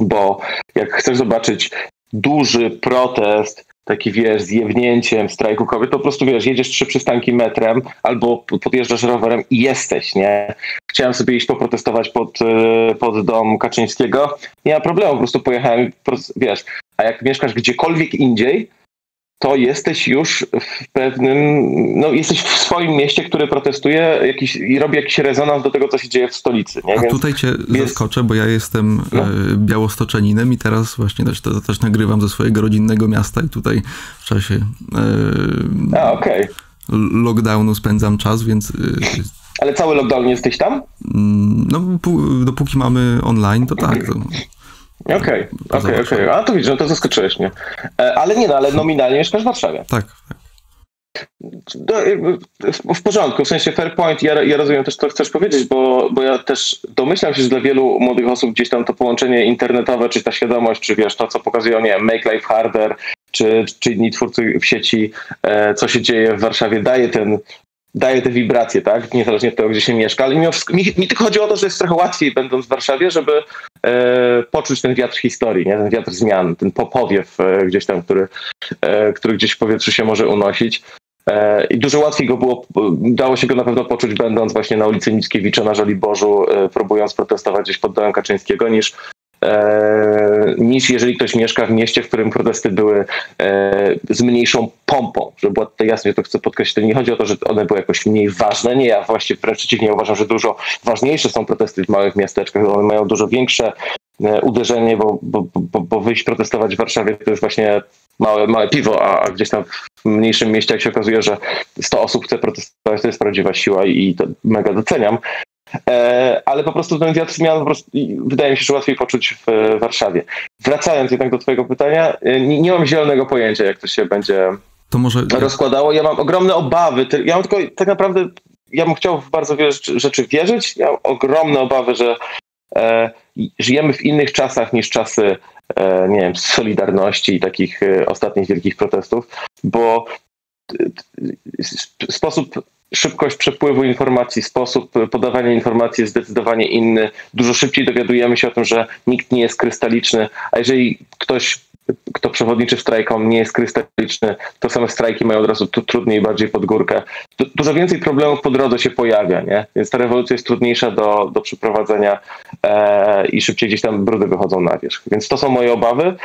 bo jak chcesz zobaczyć duży protest taki wiesz, zjewnięciem strajku kobiet, to po prostu wiesz, jedziesz trzy przystanki metrem albo podjeżdżasz rowerem i jesteś, nie? Chciałem sobie iść poprotestować pod, e, pod dom Kaczyńskiego, nie ma problemu, po prostu pojechałem, wiesz, a jak mieszkasz gdziekolwiek indziej, to jesteś już w pewnym, no jesteś w swoim mieście, które protestuje jakiś, i robi jakiś rezonans do tego, co się dzieje w stolicy. Nie? A Więc tutaj cię jest... zaskoczę, bo ja jestem no. E, białostoczeninem i teraz właśnie też, to, też nagrywam ze swojego rodzinnego miasta i tutaj w czasie e, A, okay. lockdownu spędzam czas, więc... E, Ale cały lockdown jesteś tam? Mm, no, dopóki mamy online, to tak. To... Okej, okej, okej. A to widzisz, no to zaskoczyłeś mnie. E, ale nie, no, ale nominalnie mieszkasz w Warszawie. Tak, tak. W porządku, w sensie fair point, ja, ja rozumiem też, co chcesz powiedzieć, bo, bo ja też domyślam się, że dla wielu młodych osób gdzieś tam to połączenie internetowe, czy ta świadomość, czy wiesz, to co pokazują, nie wiem, Make Life Harder, czy, czy inni twórcy w sieci, e, co się dzieje w Warszawie, daje ten daje te wibracje, tak? Niezależnie od tego, gdzie się mieszka. Ale mi, mi, mi tylko chodzi o to, że jest trochę łatwiej, będąc w Warszawie, żeby e, poczuć ten wiatr historii, nie? ten wiatr zmian, ten popowiew e, gdzieś tam, który, e, który gdzieś w powietrzu się może unosić. E, I dużo łatwiej go było, dało się go na pewno poczuć, będąc właśnie na ulicy Mickiewicza na Żoliborzu, e, próbując protestować gdzieś pod domem Kaczyńskiego, niż niż jeżeli ktoś mieszka w mieście, w którym protesty były e, z mniejszą pompą. Żeby było to jasne, to chcę podkreślić, nie chodzi o to, że one były jakoś mniej ważne. Nie, ja właściwie wręcz przeciwnie uważam, że dużo ważniejsze są protesty w małych miasteczkach, one mają dużo większe e, uderzenie, bo, bo, bo, bo wyjść protestować w Warszawie to jest właśnie małe, małe piwo, a gdzieś tam w mniejszym mieście, jak się okazuje, że 100 osób chce protestować, to jest prawdziwa siła i to mega doceniam. E, ale po prostu ten wiatr zmian prostu, wydaje mi się, że łatwiej poczuć w Warszawie. Wracając jednak do twojego pytania, e, nie, nie mam zielonego pojęcia, jak to się będzie to może... rozkładało. Ja mam ogromne obawy. Ja mam tylko tak naprawdę, ja bym chciał w bardzo wiele rzeczy wierzyć. Ja mam ogromne obawy, że e, żyjemy w innych czasach niż czasy, e, nie wiem, Solidarności i takich e, ostatnich wielkich protestów, bo sposób szybkość przepływu informacji, sposób podawania informacji jest zdecydowanie inny. Dużo szybciej dowiadujemy się o tym, że nikt nie jest krystaliczny, a jeżeli ktoś, kto przewodniczy strajkom, nie jest krystaliczny, to same strajki mają od razu trudniej, bardziej pod górkę. Dużo więcej problemów po drodze się pojawia, nie? więc ta rewolucja jest trudniejsza do, do przeprowadzenia e, i szybciej gdzieś tam brudy wychodzą na wierzch. Więc to są moje obawy,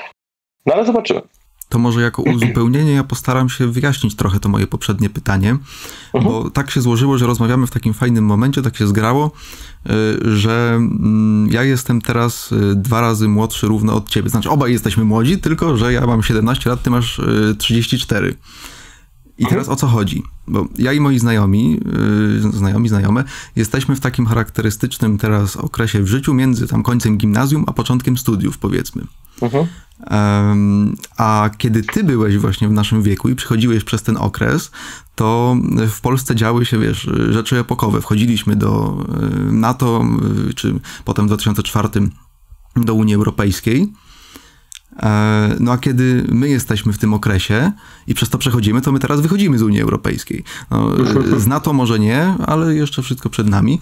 no ale zobaczymy to może jako uzupełnienie ja postaram się wyjaśnić trochę to moje poprzednie pytanie, bo tak się złożyło, że rozmawiamy w takim fajnym momencie, tak się zgrało, y, że mm, ja jestem teraz y, dwa razy młodszy równo od ciebie. Znaczy obaj jesteśmy młodzi, tylko że ja mam 17 lat, ty masz 34. Y, I mhm. teraz o co chodzi? Bo ja i moi znajomi, znajomi, znajome, jesteśmy w takim charakterystycznym teraz okresie w życiu między tam końcem gimnazjum a początkiem studiów, powiedzmy. Uh-huh. A kiedy ty byłeś właśnie w naszym wieku i przychodziłeś przez ten okres, to w Polsce działy się, wiesz, rzeczy epokowe. Wchodziliśmy do NATO, czy potem w 2004 do Unii Europejskiej. E, no a kiedy my jesteśmy w tym okresie i przez to przechodzimy, to my teraz wychodzimy z Unii Europejskiej. No, z NATO może nie, ale jeszcze wszystko przed nami.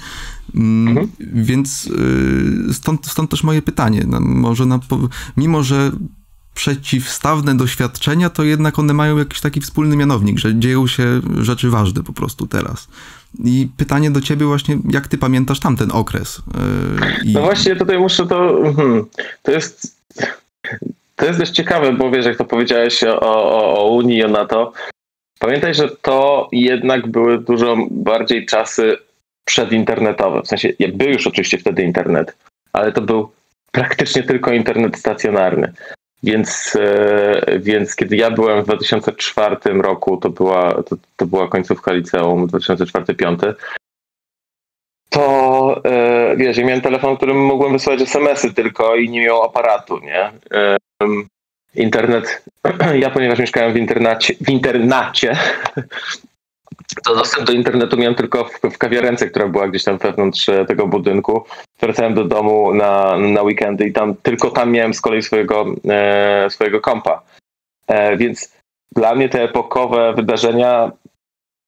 Mm, mhm. Więc y, stąd, stąd też moje pytanie. No, może na, mimo, że przeciwstawne doświadczenia, to jednak one mają jakiś taki wspólny mianownik, że dzieją się rzeczy ważne po prostu teraz. I pytanie do ciebie właśnie, jak ty pamiętasz tamten okres? Y, I... No właśnie tutaj muszę to... Hmm, to jest to jest dość ciekawe, bo wiesz, jak to powiedziałeś o, o, o Unii, o NATO, pamiętaj, że to jednak były dużo bardziej czasy przedinternetowe. W sensie, był już oczywiście wtedy internet, ale to był praktycznie tylko internet stacjonarny. Więc, e, więc kiedy ja byłem w 2004 roku, to była, to, to była końcówka liceum 2004-2005, to wiesz, ja miałem telefon, którym mogłem wysłać SMS-y tylko i nie miał aparatu, nie? E, internet, [CLEARS THROAT] ja ponieważ mieszkałem w internacie, w internacie [LAUGHS] to dostęp do internetu miałem tylko w, w kawiarence, która była gdzieś tam wewnątrz e, tego budynku. Wracałem do domu na, na weekendy i tam tylko tam miałem z kolei swojego, e, swojego kompa. E, więc dla mnie te epokowe wydarzenia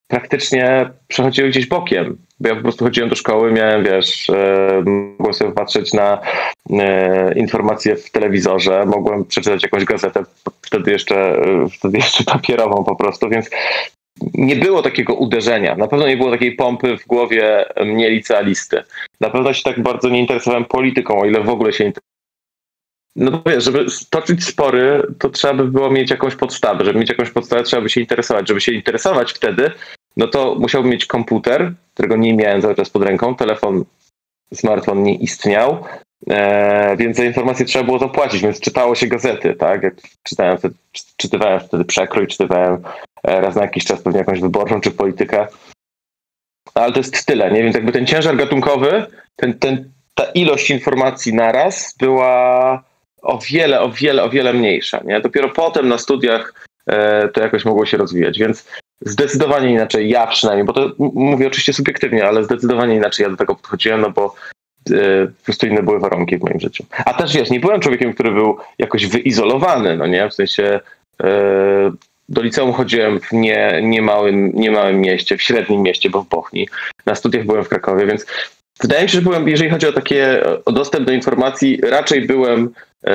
praktycznie przechodziły gdzieś bokiem. Bo ja po prostu chodziłem do szkoły, miałem, wiesz, e, mogłem sobie patrzeć na e, informacje w telewizorze, mogłem przeczytać jakąś gazetę, wtedy jeszcze, e, wtedy jeszcze papierową po prostu, więc nie było takiego uderzenia. Na pewno nie było takiej pompy w głowie mnie licealisty. Na pewno się tak bardzo nie interesowałem polityką, o ile w ogóle się interesowałem. No wiesz, żeby toczyć spory, to trzeba by było mieć jakąś podstawę. Żeby mieć jakąś podstawę, trzeba by się interesować. Żeby się interesować wtedy, no to musiałbym mieć komputer, którego nie miałem cały czas pod ręką, telefon, smartfon nie istniał, e, więc za informacje trzeba było zapłacić, więc czytało się gazety, tak? Jak czytałem wtedy, czytywałem wtedy przekrój, czytywałem e, raz na jakiś czas pewnie jakąś wyborczą czy politykę. Ale to jest tyle, nie? Więc jakby ten ciężar gatunkowy, ten, ten, ta ilość informacji naraz była o wiele, o wiele, o wiele mniejsza. Nie? Dopiero potem na studiach e, to jakoś mogło się rozwijać, więc Zdecydowanie inaczej, ja przynajmniej, bo to mówię oczywiście subiektywnie, ale zdecydowanie inaczej ja do tego podchodziłem, no bo e, po prostu inne były warunki w moim życiu. A też wiesz, nie byłem człowiekiem, który był jakoś wyizolowany, no nie? W sensie e, do liceum chodziłem w nie, niemałym, niemałym mieście, w średnim mieście, bo w Bochni. Na studiach byłem w Krakowie, więc wydaje mi się, że byłem, jeżeli chodzi o takie o dostęp do informacji, raczej byłem e,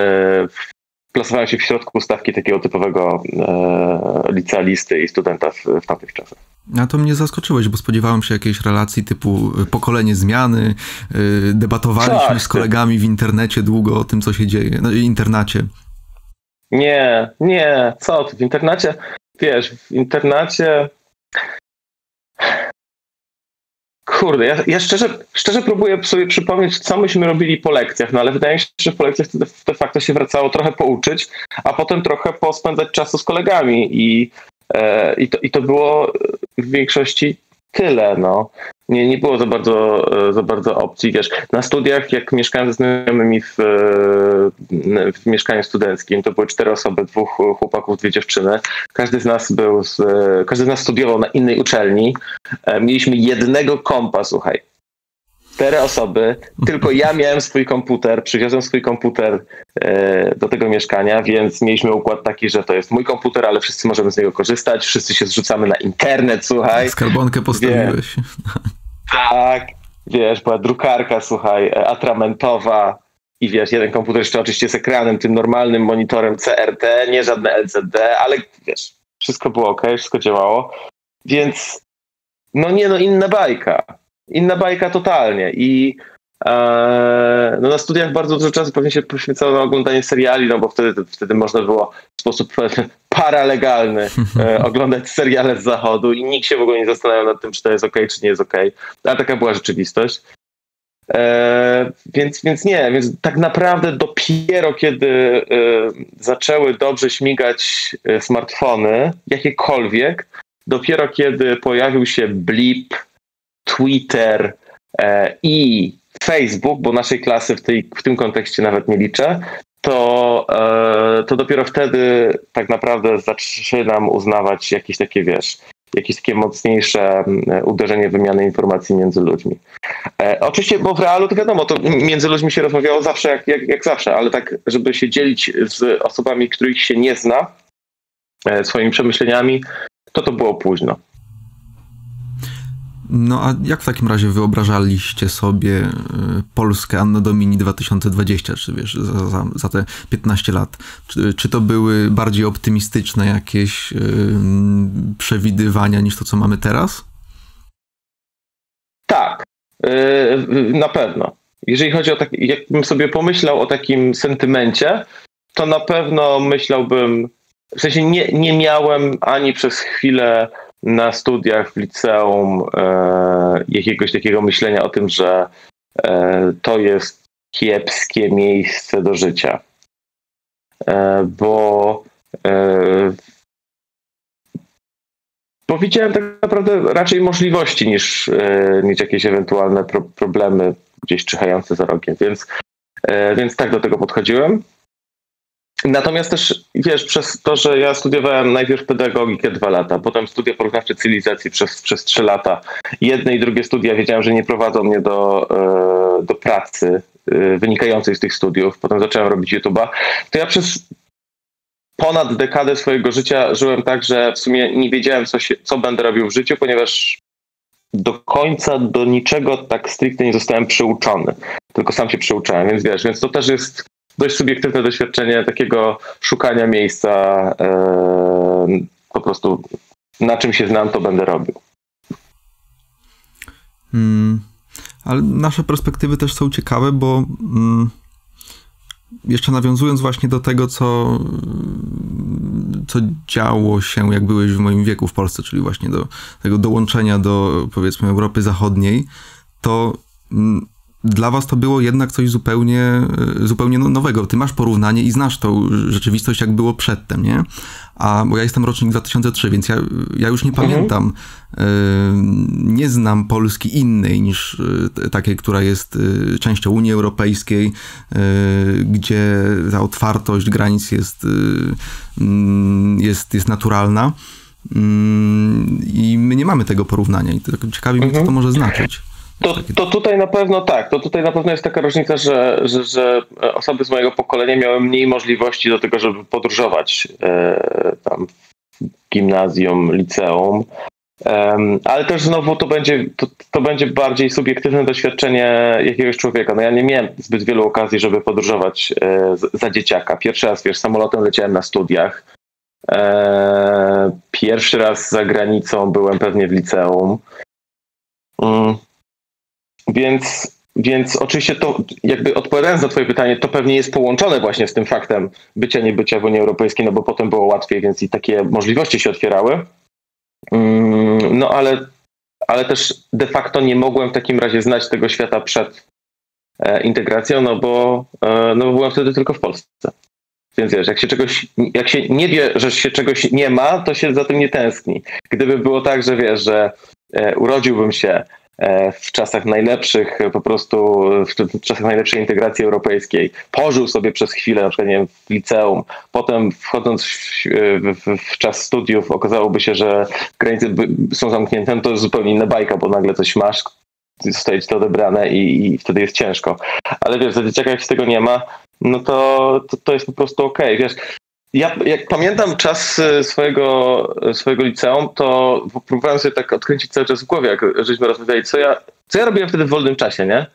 w plasowałem się w środku stawki takiego typowego e, licealisty i studenta w, w tamtych czasach. A to mnie zaskoczyłeś, bo spodziewałem się jakiejś relacji typu y, pokolenie zmiany, yy, debatowaliśmy tak, z kolegami w internecie długo o tym, co się dzieje, no, internacie. Nie, nie, co ty, w internacie, wiesz, w internacie Kurde, ja, ja, szczerze, szczerze próbuję sobie przypomnieć, co myśmy robili po lekcjach, no ale wydaje mi się, że po lekcjach de, facto się wracało trochę pouczyć, a potem trochę pospędzać czasu z kolegami i, e, i, to, i to było w większości tyle, no nie, nie było za bardzo, e, za bardzo opcji. Wiesz, na studiach, jak mieszkałem ze znajomymi w, e, w mieszkaniu studenckim, to były cztery osoby, dwóch chłopaków, dwie dziewczyny. Każdy z nas był, z, każdy z nas studiował na innej uczelni. E, mieliśmy jednego kompa, słuchaj. Cztery osoby, tylko ja miałem swój komputer, przywiozłem swój komputer do tego mieszkania, więc mieliśmy układ taki, że to jest mój komputer, ale wszyscy możemy z niego korzystać, wszyscy się zrzucamy na internet, słuchaj. Skarbonkę postawiłeś. Wie, [LAUGHS] tak, wiesz, była drukarka, słuchaj, e, atramentowa i wiesz, jeden komputer jeszcze oczywiście z ekranem, tym normalnym monitorem CRT, nie żadne LCD, ale wiesz, wszystko było ok, wszystko działało. Więc no nie, no inna bajka. Inna bajka totalnie. I no na studiach bardzo dużo czasu pewnie się poświęcało na oglądanie seriali, no bo wtedy, wtedy można było w sposób [LAUGHS] paralegalny e, [LAUGHS] oglądać seriale z zachodu i nikt się w ogóle nie zastanawiał nad tym, czy to jest ok, czy nie jest ok. Ale taka była rzeczywistość. E, więc, więc nie, więc tak naprawdę dopiero kiedy e, zaczęły dobrze śmigać e, smartfony, jakiekolwiek, dopiero kiedy pojawił się Blip, Twitter e, i Facebook, bo naszej klasy w, tej, w tym kontekście nawet nie liczę, to, e, to dopiero wtedy tak naprawdę zaczynam uznawać jakieś takie, wiesz, jakieś takie mocniejsze uderzenie wymiany informacji między ludźmi. E, oczywiście, bo w realu to wiadomo, to między ludźmi się rozmawiało zawsze jak, jak, jak zawsze, ale tak, żeby się dzielić z osobami, których się nie zna, e, swoimi przemyśleniami, to to było późno. No a jak w takim razie wyobrażaliście sobie e, Polskę Anno Domini 2020, czy wiesz, za, za, za te 15 lat? Czy, czy, to były bardziej optymistyczne jakieś yy, przewidywania niż to, co mamy teraz? Tak, yy, na pewno. Jeżeli chodzi o tak, jakbym sobie pomyślał o takim sentymencie, to na pewno myślałbym, w sensie nie, nie miałem ani przez chwilę na studiach w liceum e, jakiegoś takiego myślenia o tym, że e, to jest kiepskie miejsce do życia. E, bo e, bo widziałem tak naprawdę raczej możliwości niż, e, niż jakieś ewentualne pro, problemy gdzieś czyhające za rogiem, więc, e, więc tak do tego podchodziłem. Natomiast też, wiesz, przez to, że ja studiowałem najpierw pedagogikę dwa lata, potem studia porównawcze cywilizacji przez, przez trzy lata. Jedne i drugie studia wiedziałem, że nie prowadzą mnie do, e, do pracy e, wynikającej z tych studiów. Potem zacząłem robić YouTube'a. To ja przez ponad dekadę swojego życia żyłem tak, że w sumie nie wiedziałem, co, się, co będę robił w życiu, ponieważ do końca do niczego tak stricte nie zostałem przyuczony. Tylko sam się przyuczałem, więc wiesz, więc to też jest dość subiektywne doświadczenie takiego szukania miejsca, e, po prostu na czym się znam, to będę robił. Hmm, ale nasze perspektywy też są ciekawe, bo hmm, jeszcze nawiązując właśnie do tego, co, co działo się, jak byłeś w moim wieku w Polsce, czyli właśnie do tego dołączenia do powiedzmy Europy Zachodniej, to hmm, dla was to było jednak coś zupełnie, e, zupełnie no, nowego. Ty masz porównanie i znasz tą rzeczywistość, jak było przedtem, nie? A bo ja jestem rocznik 2003, więc ja, ja już nie mhm. pamiętam, y, nie znam Polski innej niż y, takiej, która jest częścią Unii Europejskiej, gdzie ta otwartość granic jest, mm, jest, jest naturalna. Mm, I my nie mamy tego porównania i to ciekawi mnie, co to mhm. może znaczyć. To, to tutaj na pewno tak, to tutaj na pewno jest taka różnica, że, że, że osoby z mojego pokolenia miały mniej możliwości do tego, żeby podróżować e, tam w gimnazjum, liceum. Um, ale też znowu to będzie, to, to, będzie bardziej subiektywne doświadczenie jakiegoś człowieka. No ja nie miałem zbyt wielu okazji, żeby podróżować e, za dzieciaka. Pierwszy raz, wiesz, samolotem leciałem na studiach. E, pierwszy raz za granicą byłem pewnie w liceum. Więc, więc oczywiście to, jakby odpowiadając na Twoje pytanie, to pewnie jest połączone właśnie z tym faktem bycia, nie bycia w Unii Europejskiej, no bo potem było łatwiej, więc i takie możliwości się otwierały. Mm, no ale, ale też de facto nie mogłem w takim razie znać tego świata przed e, integracją, no bo, e, no bo byłem wtedy tylko w Polsce. Więc wiesz, jak się czegoś, jak się nie wie, że się czegoś nie ma, to się za tym nie tęskni. Gdyby było tak, że wiesz, że e, urodziłbym się w czasach najlepszych, po prostu w, czasach najlepszej integracji europejskiej, pożył sobie przez chwilę, na przykład nie wiem, w liceum, potem wchodząc w, w, w czas studiów okazałoby się, że granice są zamknięte, no to jest zupełnie inna bajka, bo nagle coś masz, zostaje ci to odebrane i, i wtedy jest ciężko. Ale wiesz, za dzieciaka jak się tego nie ma, no to, to, to jest po prostu okej. Okay. Wiesz, ja jak pamiętam czas e, swojego, e, swojego liceum, to próbowałem sobie tak odkręcić cały czas w głowie, jak żeśmy rozmawiali, co ja, co ja robiłem wtedy w wolnym czasie, nie?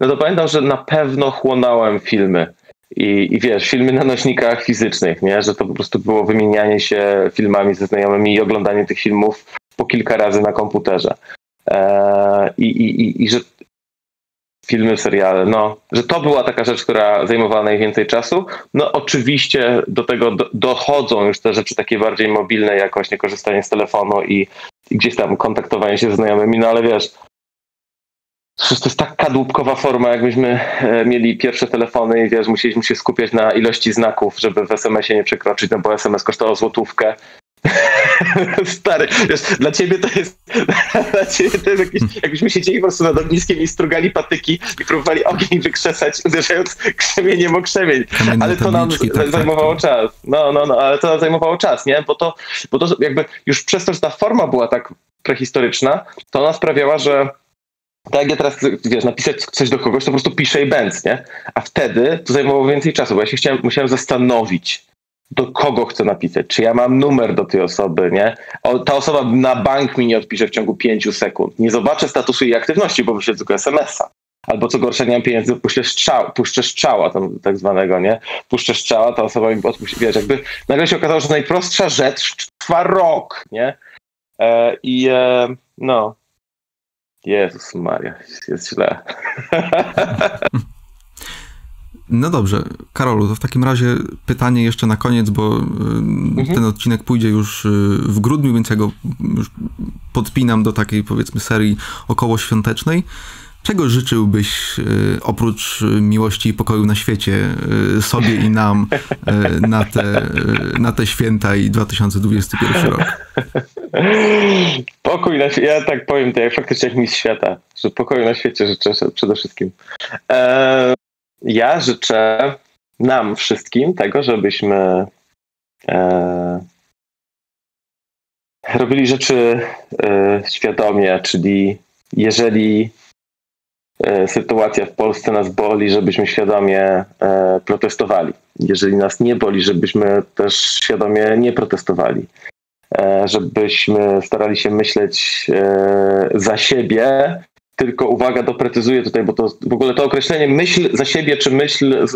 No to pamiętam, że na pewno chłonąłem filmy. I, I wiesz, filmy na nośnikach fizycznych, nie? Że to po prostu było wymienianie się filmami ze znajomymi i oglądanie tych filmów po kilka razy na komputerze. Eee, i, i, I że filmy, seriale, no, że to była taka rzecz, która zajmowała najwięcej czasu. No oczywiście do tego do, dochodzą już te rzeczy takie bardziej mobilne, jak właśnie korzystanie z telefonu i, i gdzieś tam kontaktowanie się z znajomymi, no ale wiesz, to jest tak kadłubkowa forma, jakbyśmy e, mieli pierwsze telefony i wiesz, musieliśmy się skupiać na ilości znaków, żeby w SMS-ie nie przekroczyć, no bo SMS kosztował złotówkę, [LAUGHS] Stary, wiesz, dla ciebie to jest [LAUGHS] dla ciebie to jest jakieś, jakbyśmy siedzieli po prostu nad ogniskiem i strugali patyki i próbowali ogień wykrzesać, uderzając krzemieniem o krzemień. Ale to nam tak, zajmowało tak, czas. No, no, no, ale to nam zajmowało czas, nie? Bo to, bo to jakby już przez to, że ta forma była tak prehistoryczna, to ona sprawiała, że tak jak ja teraz, wiesz, napisać coś do kogoś, to po prostu piszę i bęc, nie? A wtedy to zajmowało więcej czasu, bo ja się chciałem, musiałem zastanowić, do kogo chcę napisać, czy ja mam numer do tej osoby, nie? O, ta osoba na bank mi nie odpisze w ciągu pięciu sekund. Nie zobaczę statusu jej aktywności, bo wyślę tylko SMS-a. Albo co gorsza, nie mam pieniędzy, puszczę strzał, puszczę strzała tam, tak zwanego, nie? Puszczę strzała, ta osoba mi odpuści, wiesz, jakby nagle się okazało, że najprostsza rzecz trwa rok, nie? E, I e, no, Jezus Maria, jest źle. [LAUGHS] No dobrze, Karolu, to w takim razie pytanie jeszcze na koniec, bo y, mhm. ten odcinek pójdzie już y, w grudniu, więc ja go już podpinam do takiej powiedzmy serii około świątecznej. Czego życzyłbyś y, oprócz miłości i pokoju na świecie sobie i nam na te, na te święta i 2021 rok? Pokój na świecie, ja tak powiem to jak faktycznie jak mistrz świata, że pokoju na świecie życzę przede wszystkim. Eee, ja życzę nam wszystkim tego, żebyśmy e, robili rzeczy e, świadomie, czyli jeżeli e, sytuacja w Polsce nas boli, żebyśmy świadomie e, protestowali. Jeżeli nas nie boli, żebyśmy też świadomie nie protestowali. E, żebyśmy starali się myśleć e, za siebie tylko uwaga, doprecyzuję tutaj, bo to w ogóle to określenie myśl za siebie, czy myśl,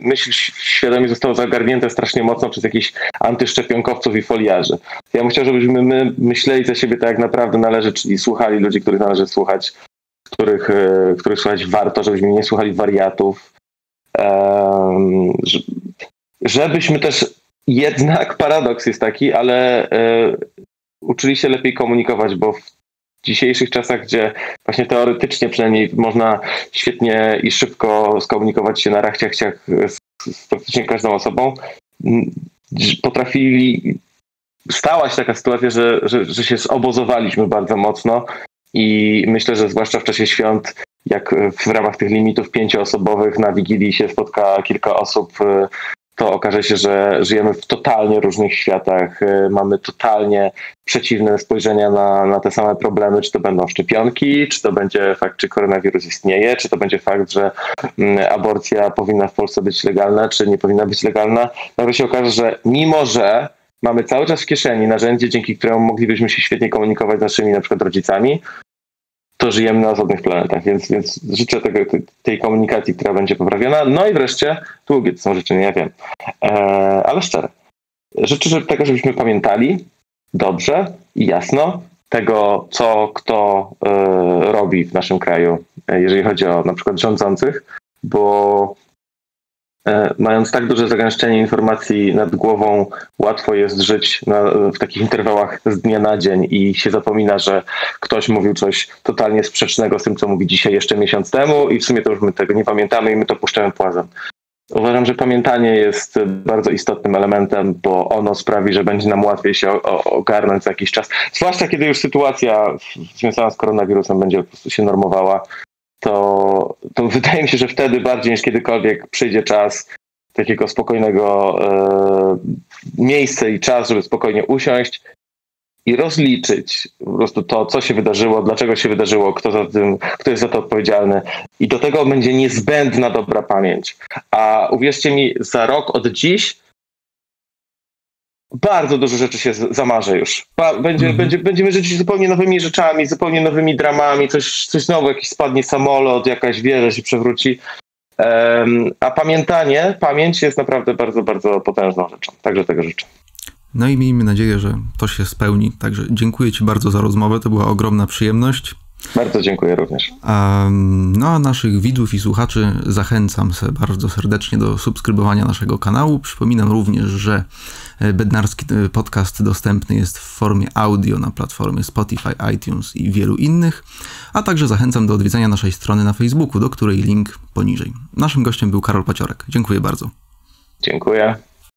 myśl świadomie zostało zagarnięte strasznie mocno przez jakichś antyszczepionkowców i foliarzy. Ja bym chciał, żebyśmy my myśleli za siebie tak jak naprawdę należy, czyli słuchali ludzi, których należy słuchać, których, e, których słuchać warto, żebyśmy nie słuchali wariatów. Żebyśmy też jednak paradoks jest taki, ale e, uczyli się lepiej komunikować, bo w dzisiejszych czasach, gdzie właśnie teoretycznie przynajmniej można świetnie i szybko skomunikować się na rachciach z, z praktycznie każdą osobą, potrafili, stała się taka sytuacja, że, że, że się zobozowaliśmy bardzo mocno i myślę, że zwłaszcza w czasie świąt, jak w ramach tych limitów pięcioosobowych na Wigilii się spotka kilka osób to okaże się, że żyjemy w totalnie różnych światach, y, mamy totalnie przeciwne spojrzenia na, na te same problemy, czy to będą szczepionki, czy to będzie fakt, czy koronawirus istnieje, czy to będzie fakt, że mm, aborcja powinna w Polsce być legalna, czy nie powinna być legalna. Nagle się okaże, że mimo, że mamy cały czas w kieszeni narzędzie, dzięki któremu moglibyśmy się świetnie komunikować z naszymi na przykład rodzicami, to żyjemy na osobnych planetach, więc, więc życzę tego, tej komunikacji, która będzie poprawiona. No i wreszcie, długie to są życzenia, ja wiem, e, ale szczere. Życzę tego, żebyśmy pamiętali, dobrze i jasno tego, co kto y, robi w naszym kraju, jeżeli chodzi o na przykład rządzących, bo E, mając tak duże zagęszczenie informacji nad głową, łatwo jest żyć na, w takich interwałach z dnia na dzień i się zapomina, że ktoś mówił coś totalnie sprzecznego z tym, co mówi dzisiaj jeszcze miesiąc temu i w sumie to już my tego nie pamiętamy i my to puszczamy płazem. Uważam, że pamiętanie jest bardzo istotnym elementem, bo ono sprawi, że będzie nam łatwiej się ogarnąć za jakiś czas. Zwłaszcza kiedy już sytuacja związana z koronawirusem będzie po prostu się normowała to, to [LAUGHS] wydaje mi się, że wtedy bardziej niż kiedykolwiek przyjdzie czas takiego spokojnego e, miejsca i czas, żeby spokojnie usiąść i rozliczyć po prostu to, co się wydarzyło, dlaczego się wydarzyło, kto, za tym, kto jest za to odpowiedzialny. I do tego będzie niezbędna dobra pamięć. A uwierzcie mi, za rok od dziś bardzo dużo rzeczy się zamarzy już. Będzie, mhm. będzie, będziemy żyć zupełnie nowymi rzeczami, zupełnie nowymi dramami, coś, coś znowu, jakiś spadnie samolot, jakaś wieża się przewróci. Um, a pamiętanie, pamięć jest naprawdę bardzo, bardzo potężną rzeczą. Także tego życzę. No i miejmy nadzieję, że to się spełni. Także dziękuję Ci bardzo za rozmowę. To była ogromna przyjemność. Bardzo dziękuję również. No a naszych widzów i słuchaczy zachęcam se bardzo serdecznie do subskrybowania naszego kanału. Przypominam również, że e, Bednarski e, podcast dostępny jest w formie audio na platformie Spotify, iTunes i wielu innych, a także zachęcam do odwiedzenia naszej strony na Facebooku, do której link poniżej. Naszym gościem był Karol Paciorek. Dziękuję bardzo. Dziękuję.